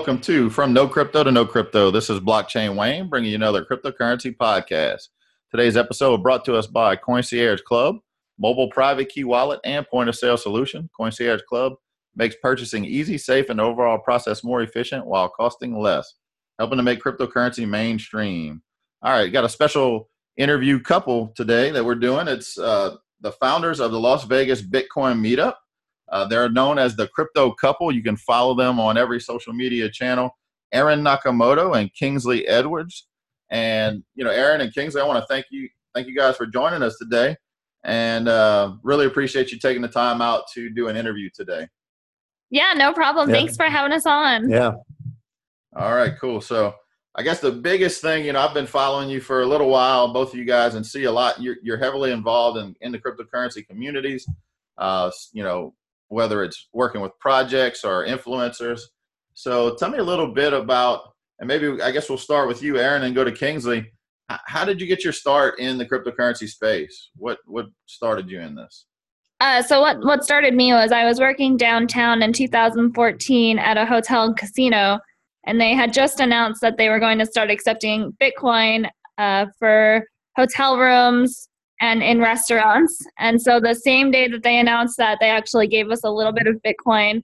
Welcome to From No Crypto to No Crypto. This is Blockchain Wayne bringing you another cryptocurrency podcast. Today's episode brought to us by Concierge Club, mobile private key wallet, and point of sale solution. Concierge Club makes purchasing easy, safe, and overall process more efficient while costing less, helping to make cryptocurrency mainstream. All right, got a special interview couple today that we're doing. It's uh, the founders of the Las Vegas Bitcoin Meetup. Uh, they're known as the Crypto Couple. You can follow them on every social media channel. Aaron Nakamoto and Kingsley Edwards. And you know, Aaron and Kingsley, I want to thank you, thank you guys for joining us today, and uh, really appreciate you taking the time out to do an interview today. Yeah, no problem. Yeah. Thanks for having us on. Yeah. All right, cool. So I guess the biggest thing, you know, I've been following you for a little while, both of you guys, and see a lot. You're, you're heavily involved in, in the cryptocurrency communities. Uh, you know, whether it's working with projects or influencers. So tell me a little bit about, and maybe I guess we'll start with you, Aaron, and go to Kingsley. How did you get your start in the cryptocurrency space? What what started you in this? Uh, so what what started me was I was working downtown in 2014 at a hotel and casino, and they had just announced that they were going to start accepting Bitcoin uh, for hotel rooms, and in restaurants. And so the same day that they announced that, they actually gave us a little bit of Bitcoin,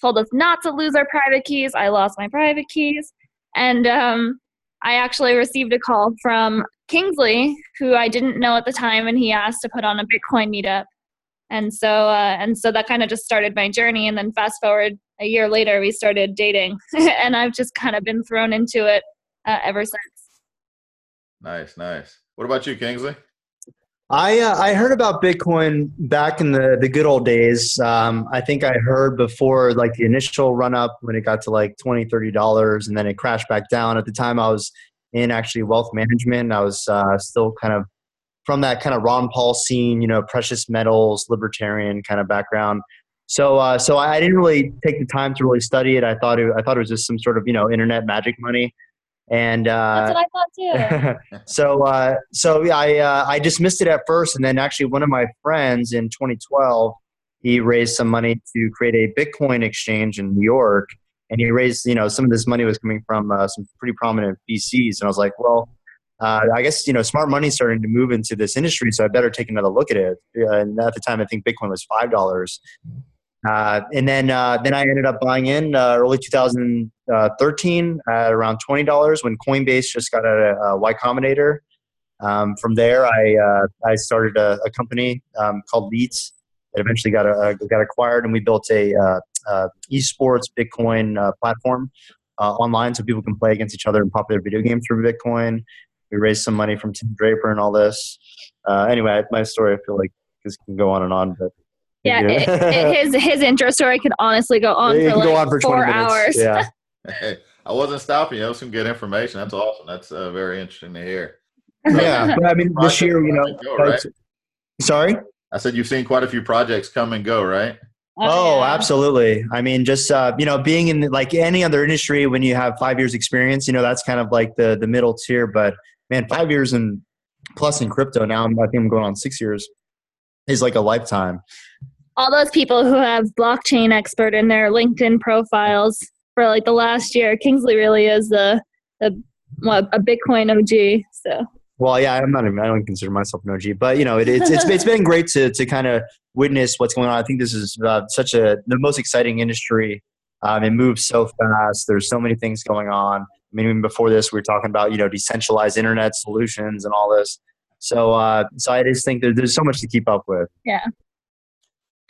told us not to lose our private keys. I lost my private keys. And um, I actually received a call from Kingsley, who I didn't know at the time, and he asked to put on a Bitcoin meetup. And so, uh, and so that kind of just started my journey. And then fast forward a year later, we started dating, and I've just kind of been thrown into it uh, ever since. Nice, nice. What about you, Kingsley? I uh, I heard about Bitcoin back in the, the good old days. Um, I think I heard before like the initial run up when it got to like 20 30 dollars and then it crashed back down. At the time, I was in actually wealth management. I was uh, still kind of from that kind of Ron Paul scene, you know, precious metals, libertarian kind of background. So uh, so I didn't really take the time to really study it. I thought it, I thought it was just some sort of you know internet magic money. And uh, that's what I thought too. so, uh, so yeah, I uh, I dismissed it at first, and then actually one of my friends in 2012, he raised some money to create a Bitcoin exchange in New York, and he raised you know some of this money was coming from uh, some pretty prominent VCs, and I was like, well. Uh, I guess you know smart money starting to move into this industry, so I better take another look at it. and at the time, I think Bitcoin was five dollars, uh, and then uh, then I ended up buying in uh, early 2013 at around twenty dollars when Coinbase just got a, a Y Combinator. Um, from there, I uh, I started a, a company um, called Leets that eventually got a, got acquired, and we built a uh, esports Bitcoin platform online so people can play against each other in popular video games through Bitcoin. We raised some money from Tim Draper and all this. anyway, my story I feel like this can go on and on, but yeah, it, it, his his intro story could honestly go on for like go on for four hours. Yeah. hey, I wasn't stopping you. That was some good information. That's awesome. That's uh, very interesting to hear. yeah, but I mean, this year, you know, go, right? sorry. I said you've seen quite a few projects come and go, right? Oh, oh yeah. absolutely. I mean, just uh, you know, being in like any other industry, when you have five years experience, you know, that's kind of like the the middle tier. But man, five years and plus in crypto now, I think I'm going on six years is like a lifetime. All those people who have blockchain expert in their LinkedIn profiles for like the last year, Kingsley really is the the what, a Bitcoin OG. So. Well, yeah, I'm not. Even, I don't consider myself an OG, but you know, it, it's it's it's been great to to kind of witness what's going on. I think this is uh, such a the most exciting industry. Um, it moves so fast. There's so many things going on. I mean, even before this, we were talking about you know decentralized internet solutions and all this. So, uh, so I just think that there's so much to keep up with. Yeah.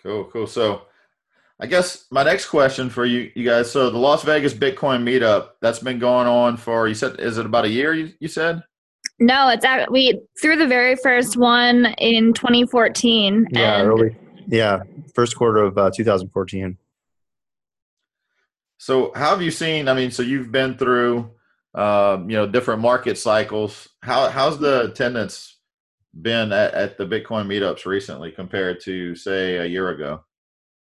Cool, cool. So, I guess my next question for you, you guys. So, the Las Vegas Bitcoin meetup that's been going on for you said is it about a year? You, you said. No, it's at, we threw the very first one in 2014. Yeah, early. Yeah, first quarter of uh, 2014. So, how have you seen? I mean, so you've been through, uh, you know, different market cycles. How how's the attendance been at, at the Bitcoin meetups recently compared to say a year ago?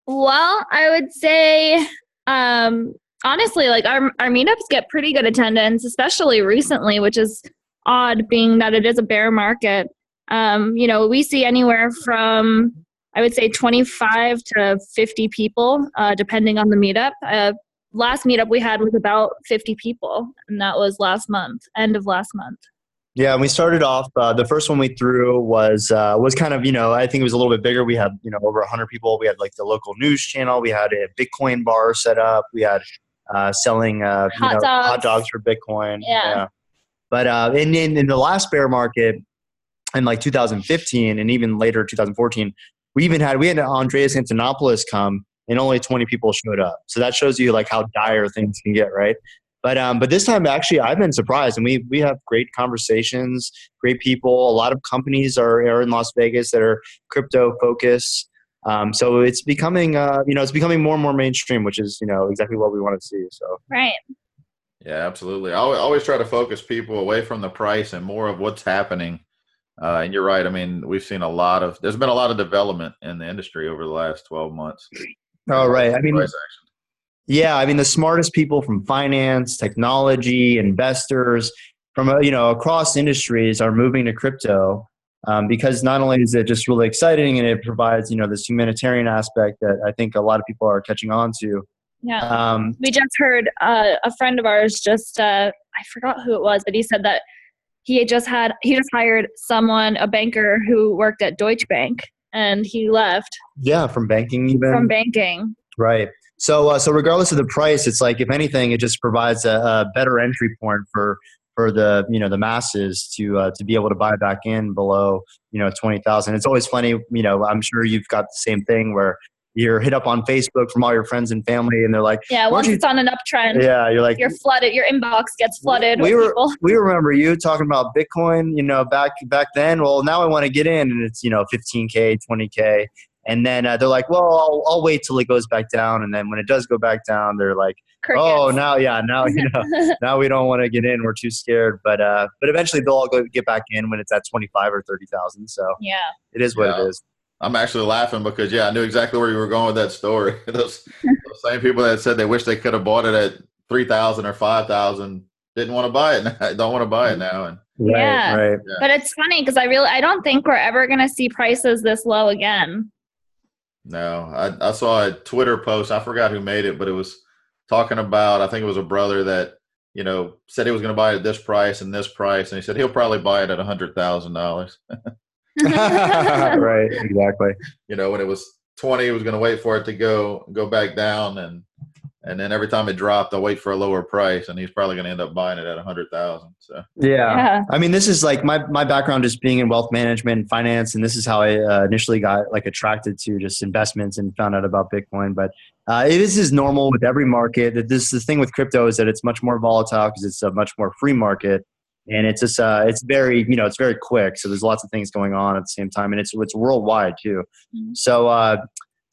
Well, I would say um, honestly, like our our meetups get pretty good attendance, especially recently, which is odd, being that it is a bear market. Um, you know, we see anywhere from I would say 25 to 50 people, uh, depending on the meetup. Uh, last meetup we had was about 50 people, and that was last month, end of last month. Yeah, we started off. Uh, the first one we threw was uh, was kind of you know I think it was a little bit bigger. We had you know over hundred people. We had like the local news channel. We had a Bitcoin bar set up. We had uh, selling uh, Hot you know, dogs. hot dogs for Bitcoin. Yeah. But uh, in, in in the last bear market in like 2015 and even later 2014, we even had we had Andreas Antonopoulos come and only 20 people showed up. So that shows you like how dire things can get, right? But um, but this time actually I've been surprised, and we we have great conversations, great people. A lot of companies are, are in Las Vegas that are crypto focused. Um, so it's becoming uh, you know it's becoming more and more mainstream, which is you know exactly what we want to see. So Right. Yeah, absolutely. I always, always try to focus people away from the price and more of what's happening. Uh, and you're right. I mean, we've seen a lot of. There's been a lot of development in the industry over the last 12 months. oh right, I mean action. Yeah, I mean the smartest people from finance, technology, investors from uh, you know across industries are moving to crypto um, because not only is it just really exciting and it provides you know this humanitarian aspect that I think a lot of people are catching on to. Yeah. Um, we just heard uh, a friend of ours just uh, I forgot who it was, but he said that he had just had he just hired someone, a banker who worked at Deutsche Bank, and he left yeah, from banking even from banking. Right. So, uh, so regardless of the price, it's like if anything, it just provides a, a better entry point for for the you know the masses to uh, to be able to buy back in below you know twenty thousand. It's always funny, you know. I'm sure you've got the same thing where you're hit up on Facebook from all your friends and family, and they're like, Yeah, once it's on an uptrend, "Yeah," you're like, you're flooded. Your inbox gets flooded we were people. we remember you talking about Bitcoin, you know, back back then. Well, now I want to get in, and it's you know 15k, 20k, and then uh, they're like, well, I'll, I'll wait till it goes back down, and then when it does go back down, they're like, oh, now yeah, now you know, now we don't want to get in. We're too scared, but uh, but eventually they'll all go get back in when it's at 25 or 30 thousand. So yeah. it is what Yeah. it is. I'm actually laughing because yeah, I knew exactly where you were going with that story. those, those same people that said they wish they could have bought it at three thousand or five thousand didn't want to buy it. Now, don't want to buy it now. And Right, Yeah. right. But it's funny because I really I don't think we're ever gonna see prices this low again. No, I, I saw a Twitter post. I forgot who made it, but it was talking about. I think it was a brother that you know said he was going to buy it at this price and this price, and he said he'll probably buy it at a hundred thousand dollars. right, exactly. you know, when it was 20, he was going to wait for it to go go back down, and and then every time it dropped, I'll wait for a lower price, and he's probably going to end up buying it at a hundred thousand. So Yeah. Yeah. I mean, this is like my, my background is being in wealth management and finance, and this is how I uh, initially got like attracted to just investments and found out about Bitcoin. But uh, it is is normal with every market. That This the thing with crypto is that it's much more volatile because it's a much more free market, and it's just uh, it's very you know it's very quick. So there's lots of things going on at the same time, and it's it's worldwide too. Mhm. So.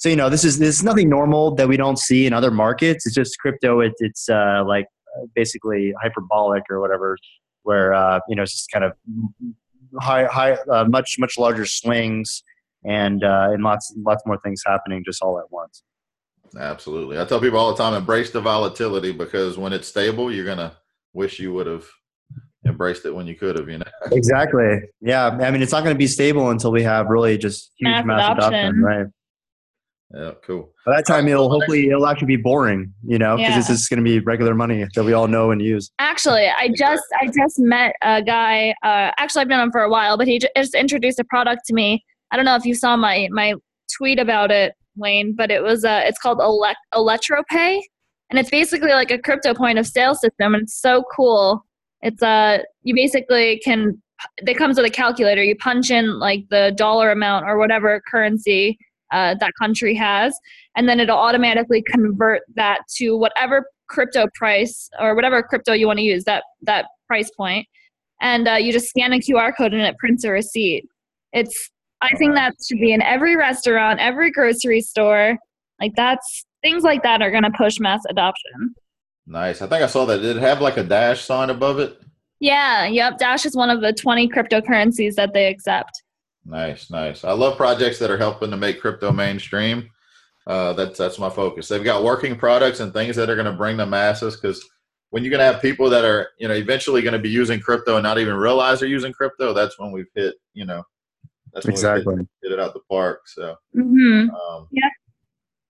So you know this is this is nothing normal that we don't see in other markets. It's just crypto. It, it's uh, like uh, basically hyperbolic or whatever where uh, you know it's just kind of high, high, uh, much much larger swings and uh, and lots lots more things happening just all at once. absolutely, I tell people all the time, embrace the volatility because when it's stable, you're gonna wish you would have embraced it when you could have. You know. Exactly. Yeah. I mean, it's not going to be stable until we have really just huge Mass mass, adoption. adoption. right? Yeah, cool. By that time, it'll hopefully it'll actually be boring, you know, because Yeah. it's just going to be regular money that we all know and use. Actually, I just I just met a guy. Uh, actually, I've known him for a while, but he just introduced a product to me. I don't know if you saw my my tweet about it, Wayne, but it was uh, it's called Elec- ElectroPay, and it's basically like a crypto point of sale system, and it's so cool. It's uh you basically can it comes with a calculator. You punch in like the dollar amount or whatever currency uh, that country has, and then it'll automatically convert that to whatever crypto price or whatever crypto you want to use that that price point. And uh, you just scan a qr code and it prints a receipt. It's i think that should be in every restaurant every grocery store. Like that's things like that are going to push mass adoption. Nice. I think I saw that. Did it have like a dash sign above it? yeah. Yep dash is one of the 20 cryptocurrencies that they accept Nice, nice. I love projects that are helping to make crypto mainstream. Uh, that's that's my focus. They've got working products and things that are going to bring the masses. Because when you're going to have people that are, you know, eventually going to be using crypto and not even realize they're using crypto, that's when we've hit, you know, that's when Exactly. hit, hit it out the park. So, hmm um, Yeah.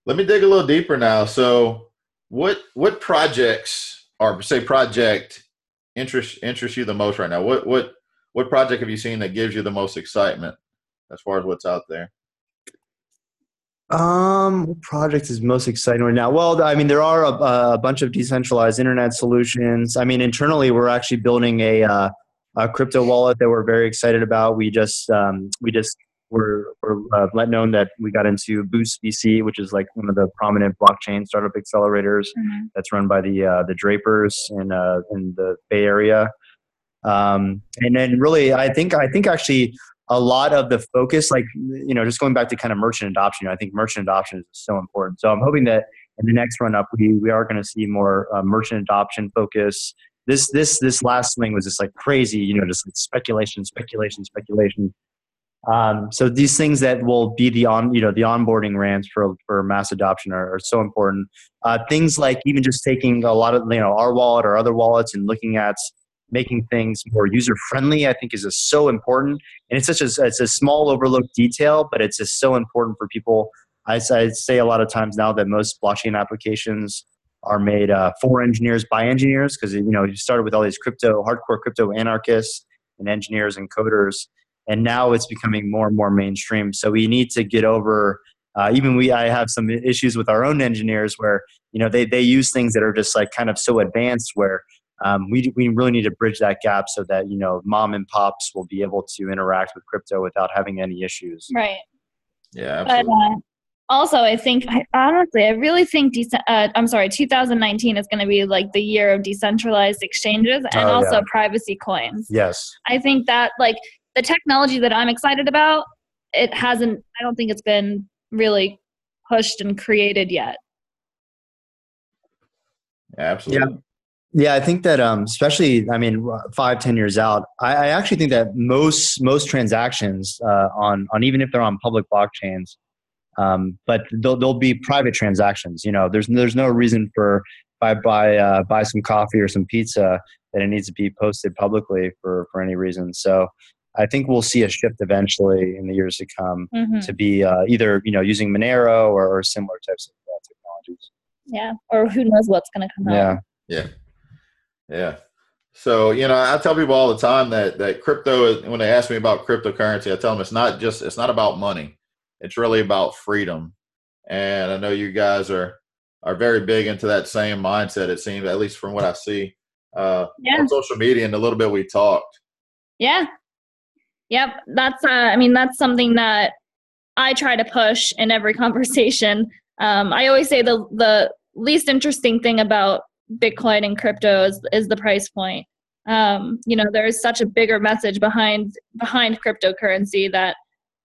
Let me dig a little deeper now. So, what what projects or say project interest interest you the most right now? What what what project have you seen that gives you the most excitement as far as what's out there? Um, what project is most exciting right now? Well, I mean, there are a, a bunch of decentralized internet solutions. I mean, internally, we're actually building a, uh, a crypto wallet that we're very excited about. We just um, we just were, were uh, let known that we got into Boost VC, which is like one of the prominent blockchain startup accelerators mm-hmm. that's run by the uh, the Drapers in uh, in the Bay Area. Um, and then really, I think I think actually a lot of the focus, like you know, just going back to kind of merchant adoption, I think merchant adoption is so important. So I'm hoping that in the next run up, we we are going to see more uh, merchant adoption focus. This this this last swing was just like crazy, you know, just like speculation, speculation, speculation. Um, so these things that will be the on you know the onboarding ramps for for mass adoption are, are so important. Uh, things like even just taking a lot of you know our wallet or other wallets and looking at making things more user friendly i think is so important. And it's such a it's a small overlooked detail but it's just so important for people. I, I say a lot of times now that most blockchain applications are made uh, for engineers by engineers because you know you started with all these crypto hardcore crypto anarchists and engineers and coders and now it's becoming more and more mainstream. So we need to get over uh, even we i have some issues with our own engineers where you know they, they use things that are just like kind of so advanced where um, we, we really need to bridge that gap so that you know mom and pops will be able to interact with crypto without having any issues right yeah absolutely. but uh, also i think I, honestly i really think de- uh, i'm sorry 2019 is going to be like the year of decentralized exchanges and oh, also yeah. privacy coins yes i think that like the technology that i'm excited about it hasn't i don't think it's been really pushed and created yet absolutely yeah. Yeah, I think that um, especially, I mean, five, ten years out, I, I actually think that most most transactions uh, on on even if they're on public blockchains, um, but they'll, they'll be private transactions. You know, there's there's no reason for buy buy uh, buy some coffee or some pizza that it needs to be posted publicly for for any reason. So I think we'll see a shift eventually in the years to come mm-hmm. to be uh, either you know using Monero or, or similar types of uh, technologies. Yeah, or who knows what's going to come yeah. out. Yeah. Yeah. Yeah. So, you know, I tell people all the time that that crypto is when they ask me about cryptocurrency, I tell them it's not just it's not about money. It's really about freedom. And I know you guys are are very big into that same mindset, it seems, at least from what I see uh, yeah. on social media and a little bit we talked. Yeah. Yep. That's uh I mean, that's something that I try to push in every conversation. Um, I always say the the least interesting thing about Bitcoin and crypto is, is the price point. Um, you know, there is such a bigger message behind behind cryptocurrency that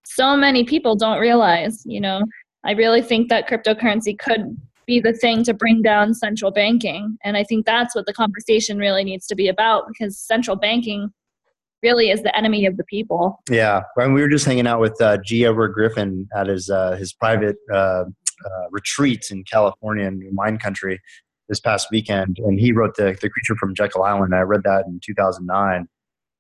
so many people don't realize. You know, I really think that cryptocurrency could be the thing to bring down central banking, and I think that's what the conversation really needs to be about because central banking really is the enemy of the people. Yeah, and we were just hanging out with uh, G. Edward Griffin at his uh, his private uh, uh, retreat in California in wine country, this past weekend, and he wrote the the Creature from Jekyll Island. I read that in 2009,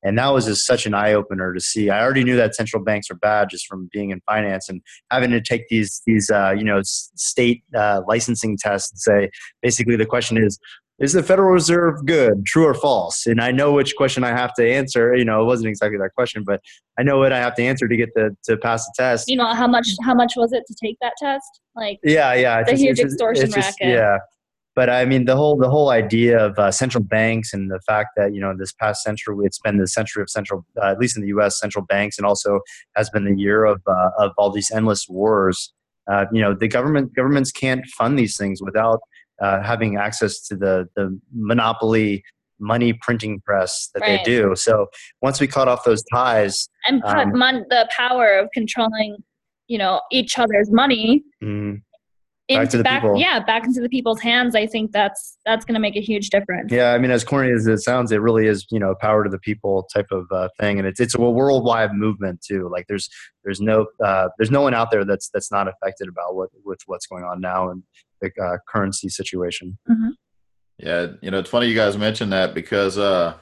and that was just such an eye opener to see. I already knew that central banks are bad just from being in finance and having to take these these uh, you know state uh, licensing tests and say basically the question is. Is the Federal Reserve good, true or false? And I know which question I have to answer. You know, it wasn't exactly that question, but I know what I have to answer to get the to pass the test. You know how much how much was it to take that test? Like yeah, yeah, the huge extortion racket. yeah, but I mean, the whole the whole idea of uh, central banks and the fact that you know this past century it's been the century of central, uh, at least in the U.S. central banks, and also has been the year of uh, of all these endless wars. Uh, you know, the government governments can't fund these things without uh, having access to the the monopoly money printing press that right. they do. So once we cut off those ties and put um, mon- the power of controlling, you know, each other's money. Mm-hmm back to the back, people. Yeah, back into the people's hands. I think that's that's going to make a huge difference. Yeah, I mean, as corny as it sounds, it really is you know power to the people type of uh, thing, and it's it's a worldwide movement too. Like there's there's no uh, there's no one out there that's that's not affected about what with what's going on now and the uh, currency situation. Mm-hmm. Yeah, you know, it's funny you guys mentioned that because uh,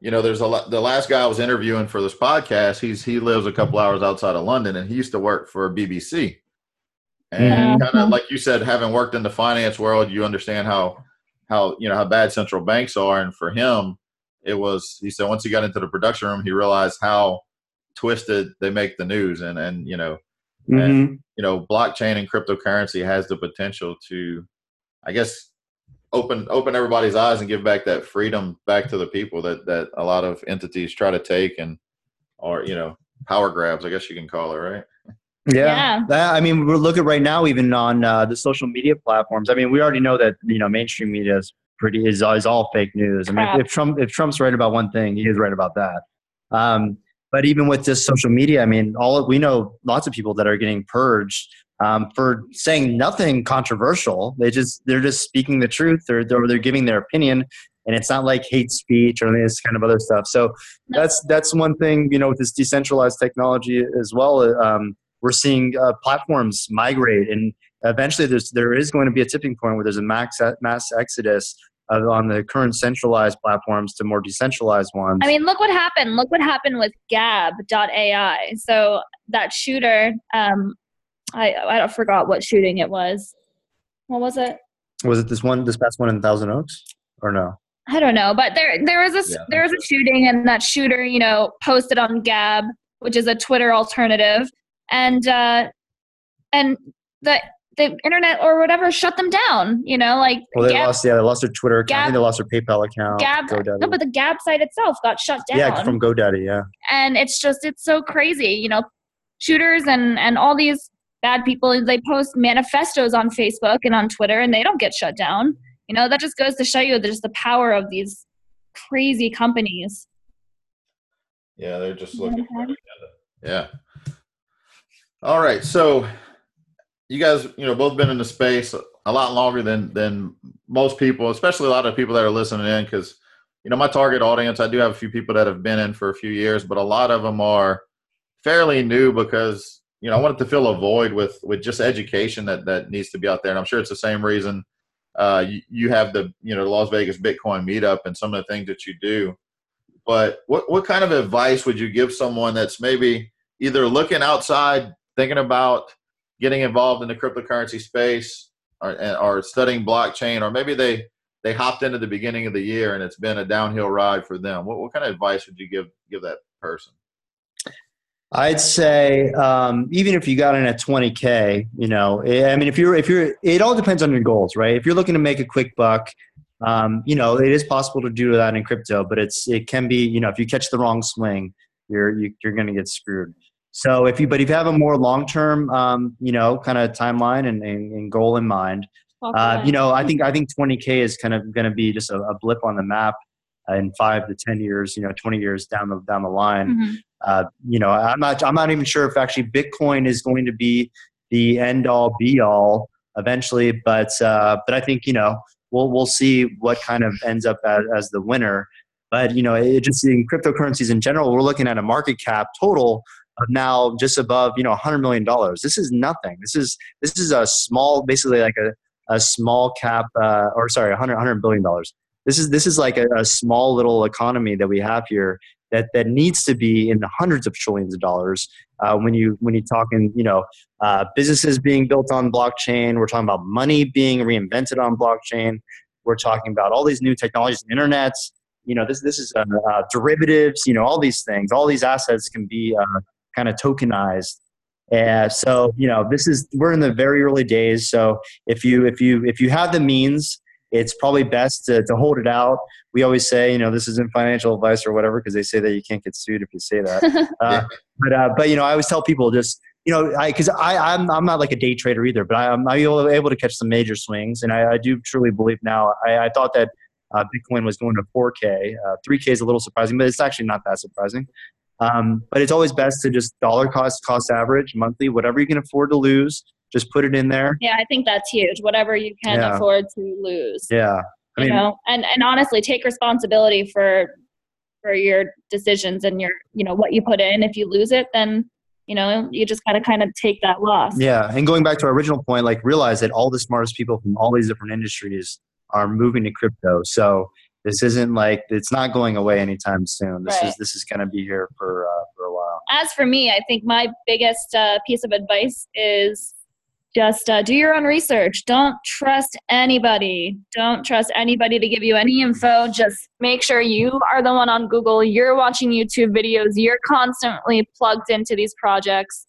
you know, there's a lot. The last guy I was interviewing for this podcast, he's he lives a couple hours outside of London, and he used to work for BBC And Yeah. kind of like you said, having worked in the finance world, you understand how how you know how bad central banks are. And for him, it was he said once he got into the production room, he realized how twisted they make the news. And and you know Mhm. you know blockchain and cryptocurrency has the potential to, I guess, open open everybody's eyes and give back that freedom back to the people that that a lot of entities try to take and or you know power grabs. I guess you can call it right. Yeah. Yeah. That, I mean, we're looking right now, even on uh, the social media platforms. I mean, we already know that you know mainstream media is pretty is, is all fake news. I mean, if Trump if Trump's right about one thing, he is right about that. Um, but even with this social media, I mean, all we know lots of people that are getting purged um, for saying nothing controversial. They just they're just speaking the truth. They're they're, they're giving their opinion, and it's not like hate speech or any of this kind of other stuff. So that's that's one thing you know with this decentralized technology as well. Um, we're seeing uh, platforms migrate, and eventually there's there is going to be a tipping point where there's a max mass exodus of, on the current centralized platforms to more decentralized ones. I mean, look what happened. Look what happened with Gab.ai. So that shooter, um, I I forgot what shooting it was. What was it? was it this one this past one in Thousand Oaks or no? I don't know, but there there was a Yeah, there was a shooting, and that shooter, you know, posted on Gab, which is a Twitter alternative, and uh, and the the internet or whatever shut them down. You know, like Well, they Gab, lost yeah they lost their Twitter account. I think Gab- they lost their PayPal account. Gab, GoDaddy. no, but the Gab site itself got shut down. yeah, from GoDaddy. Yeah. and it's just it's so crazy you know shooters and and all these bad people they post manifestos on facebook and on twitter and they don't get shut down you know that just goes to show you just the power of these crazy companies Yeah, they're just looking for. Yeah. All right. So you guys, you know, both been in the space a lot longer than than most people, especially a lot of people that are listening in because you know, my target audience, I do have a few people that have been in for a few years, but a lot of them are fairly new because, you know, I wanted to fill a void with with just education that that needs to be out there. And I'm sure it's the same reason uh, you, you have the, you know, the Las Vegas Bitcoin meetup and some of the things that you do but what what kind of advice would you give someone that's maybe either looking outside, thinking about getting involved in the cryptocurrency space, or, or studying blockchain, or maybe they they hopped into the beginning of the year and it's been a downhill ride for them? What what kind of advice would you give give that person? I'd say um, even if you got in at 20k, you know, eh, I mean, if you're if you're, it all depends on your goals, right? If you're looking to make a quick buck, um, you know, it is possible to do that in crypto, but it's it can be, you know, if you catch the wrong swing, you're you, you're going to get screwed. So if you, but if you have a more long term, um, you know, kind of timeline and, and, and goal in mind, uh, you know, I think I think 20k is kind of going to be just a, a blip on the map in five to 10 years, you know, 20 years down the down the line Mhm. uh, you know, I'm not, I'm not even sure if actually Bitcoin is going to be the end all be all eventually, but, uh, but I think, you know, we'll, we'll see what kind of ends up as, as the winner. But, you know, it just in cryptocurrencies in general, we're looking at a market cap total of now just above, you know, hundred million dollars. This is nothing. This is, this is a small, basically like a, a small cap, uh, or sorry, 100, 100 billion dollars. This is, this is like a, a small little economy that we have here that that needs to be in the hundreds of trillions of dollars uh, when you when you talking you know uh, businesses being built on blockchain we're talking about money being reinvented on blockchain we're talking about all these new technologies internets you know this this is uh, uh, derivatives you know all these things all these assets can be uh, kind of tokenized and so you know this is we're in the very early days so if you if you if you have the means it's probably best to, to hold it out we always say, you know, this isn't financial advice or whatever, because they say that you can't get sued if you say that. Uh, but, uh, but, you know, I always tell people just, you know, I, cause I, I'm, I'm not like a day trader either, but I, I'm able able to catch some major swings. And I, I do truly believe now, I, I thought that uh, Bitcoin was going to 4K. Uh, 3K is a little surprising, but it's actually not that surprising. Um, but it's always best to just dollar cost, cost average monthly, whatever you can afford to lose, just put it in there. yeah i think that's huge whatever you can Yeah. afford to lose Yeah. I mean, you know and and honestly take responsibility for for your decisions and your you know what you put in if you lose it then you know you just gotta kind of take that loss Yeah, and going back to our original point, like realize that all the smartest people from all these different industries are moving to crypto. So this isn't like it's not going away anytime soon. This Right. is this is going to be here for uh, for a while. as for me i think my biggest uh, piece of advice is just uh, do your own research. Don't trust anybody. Don't trust anybody to give you any info. Just make sure you are the one on Google. You're watching YouTube videos. You're constantly plugged into these projects.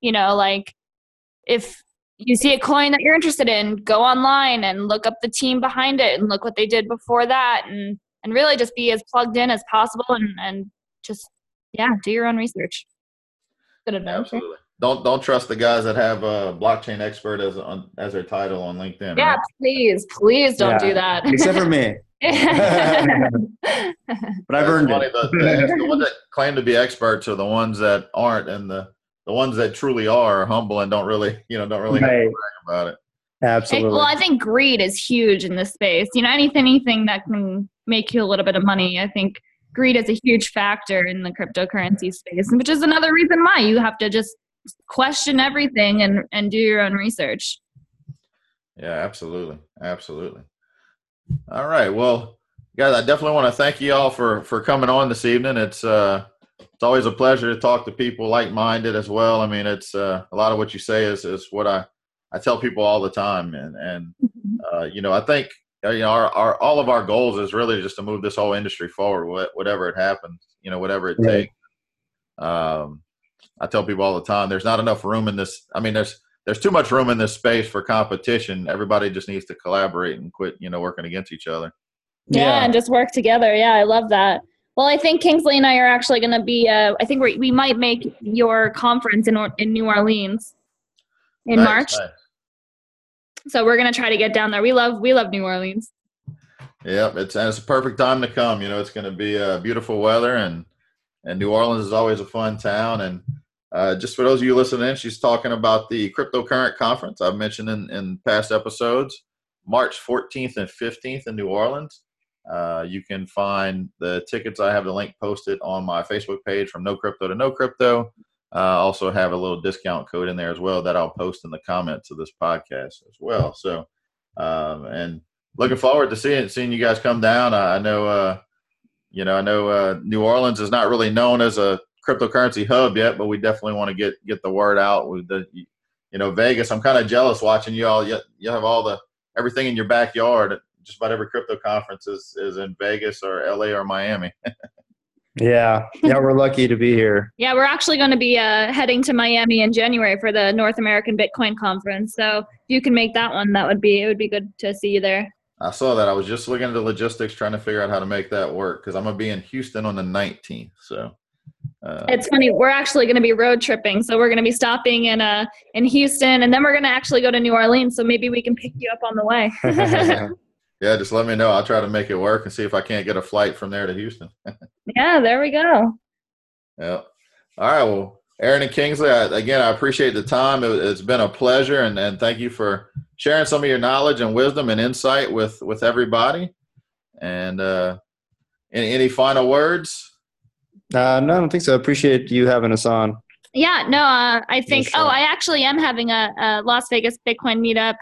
You know, like if you see a coin that you're interested in, go online and look up the team behind it and look what they did before that and and really just be as plugged in as possible and, and just yeah, do your own research. Good advice. Absolutely. Don't don't trust the guys that have a blockchain expert as on, as their title on LinkedIn. Yeah, right? please, please don't Yeah. do that. Except for me. But I've That's earned funny, it. The, the, the ones that claim to be experts are the ones that aren't, and the the ones that truly are, are humble and don't really, you know, don't really Right. brag about it. And- Absolutely. well, I think greed is huge in this space. You know, anything, anything that can make you a little bit of money. I think greed is a huge factor in the cryptocurrency space, which is another reason why you have to just question everything and and do your own research. Yeah, absolutely, absolutely. All right, well, guys, I definitely want to thank you all for for coming on this evening. It's uh, it's always a pleasure to talk to people like minded as well. I mean, it's uh, a lot of what you say is is what I I tell people all the time, and and uh, you know, I think uh, you know our, our all of our goals is really just to move this whole industry forward, whatever it happens, you know, whatever it Right. takes. Um, I tell people all the time, there's not enough room in this. I mean, there's there's too much room in this space for competition. Everybody just needs to collaborate and quit, you know, working against each other. Yeah, and just work together. Yeah, I love that. Well, I think Kingsley and I are actually going to be. Uh, I think we we might make your conference in in New Orleans in Nice, March. nice. So we're going to try to get down there. We love we love New Orleans. Yep, it's and it's a perfect time to come. You know, it's going to be uh, beautiful weather, and and New Orleans is always a fun town. And uh, just for those of you listening, she's talking about the cryptocurrent conference I've mentioned in, in past episodes, March 14th and 15th in New Orleans. Uh, you can find the tickets. I have the link posted on my Facebook page from No Crypto to No Crypto. Uh, also have a little discount code in there as well that I'll post in the comments of this podcast as well. So, um, and looking forward to seeing seeing you guys come down. I, I know, uh, you know, I know uh, New Orleans is not really known as a cryptocurrency hub yet, but we definitely want to get get the word out with the, you know, Vegas. I'm kind of jealous watching you all. You, you have all the everything in your backyard. Just about every crypto conference is, is in Vegas or LA or Miami. yeah. Yeah, we're lucky to be here. Yeah, we're actually going to be uh, heading to Miami in January for the North American Bitcoin Conference. So if you can make that one, that would be it would be good to see you there. I saw that. I was just looking at the logistics, trying to figure out how to make that work because I'm gonna be in Houston on the 19th. So, uh, It's funny. We're actually going to be road tripping, so we're going to be stopping in uh in Houston, and then we're going to actually go to New Orleans. So maybe we can pick you up on the way. yeah, just let me know. I'll try to make it work and see if I can't get a flight from there to Houston. yeah, there we go. Yeah. All right. Well, Aaron and Kingsley, I, again, I appreciate the time. It, it's been a pleasure, and, and thank you for sharing some of your knowledge and wisdom and insight with with everybody. And uh, any any final words? Uh, no, I don't think so. Appreciate you having us on. Yeah, no, uh, I think. sure. Oh, I actually am having a, a Las Vegas Bitcoin meetup.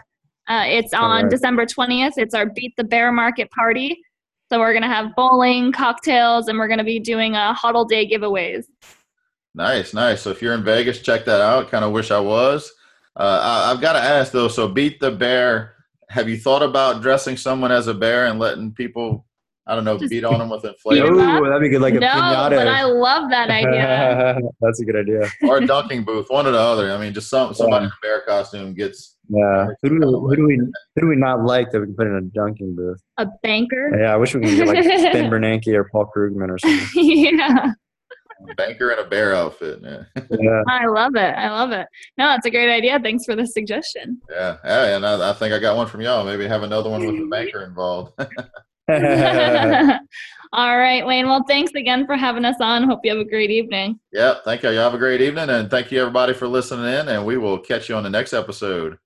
Uh, it's on Alright. December twentieth. It's our Beat the Bear Market party. So we're gonna have bowling, cocktails, and we're gonna be doing a huddle day giveaways. Nice, nice. So if you're in Vegas, check that out. Kind of wish I was. Uh, I, I've got to ask though. So beat the bear. Have you thought about dressing someone as a bear and letting people, I don't know, Just beat on them with beat inflatable 'em? Ooh, that'd be good, like a no, pinata. but I love that idea. That's a good idea. or a dunking booth, one or the other? I mean, just some somebody in a bear costume gets. Yeah. Who do, we, who do we who do we not like that we can put in a dunking booth? a banker. Yeah, I wish we could get like Ben Bernanke or Paul Krugman or something. yeah, A banker in a bear outfit. Yeah, Yeah. I love it. I love it. No, it's a great idea. Thanks for the suggestion. yeah. yeah and I, I think I got one from y'all. Maybe have another one with the banker involved. All right, Wayne. Well, thanks again for having us on. Hope you have a great evening. yeah. Thank you. You have a great evening, and thank you everybody for listening in. And we will catch you on the next episode.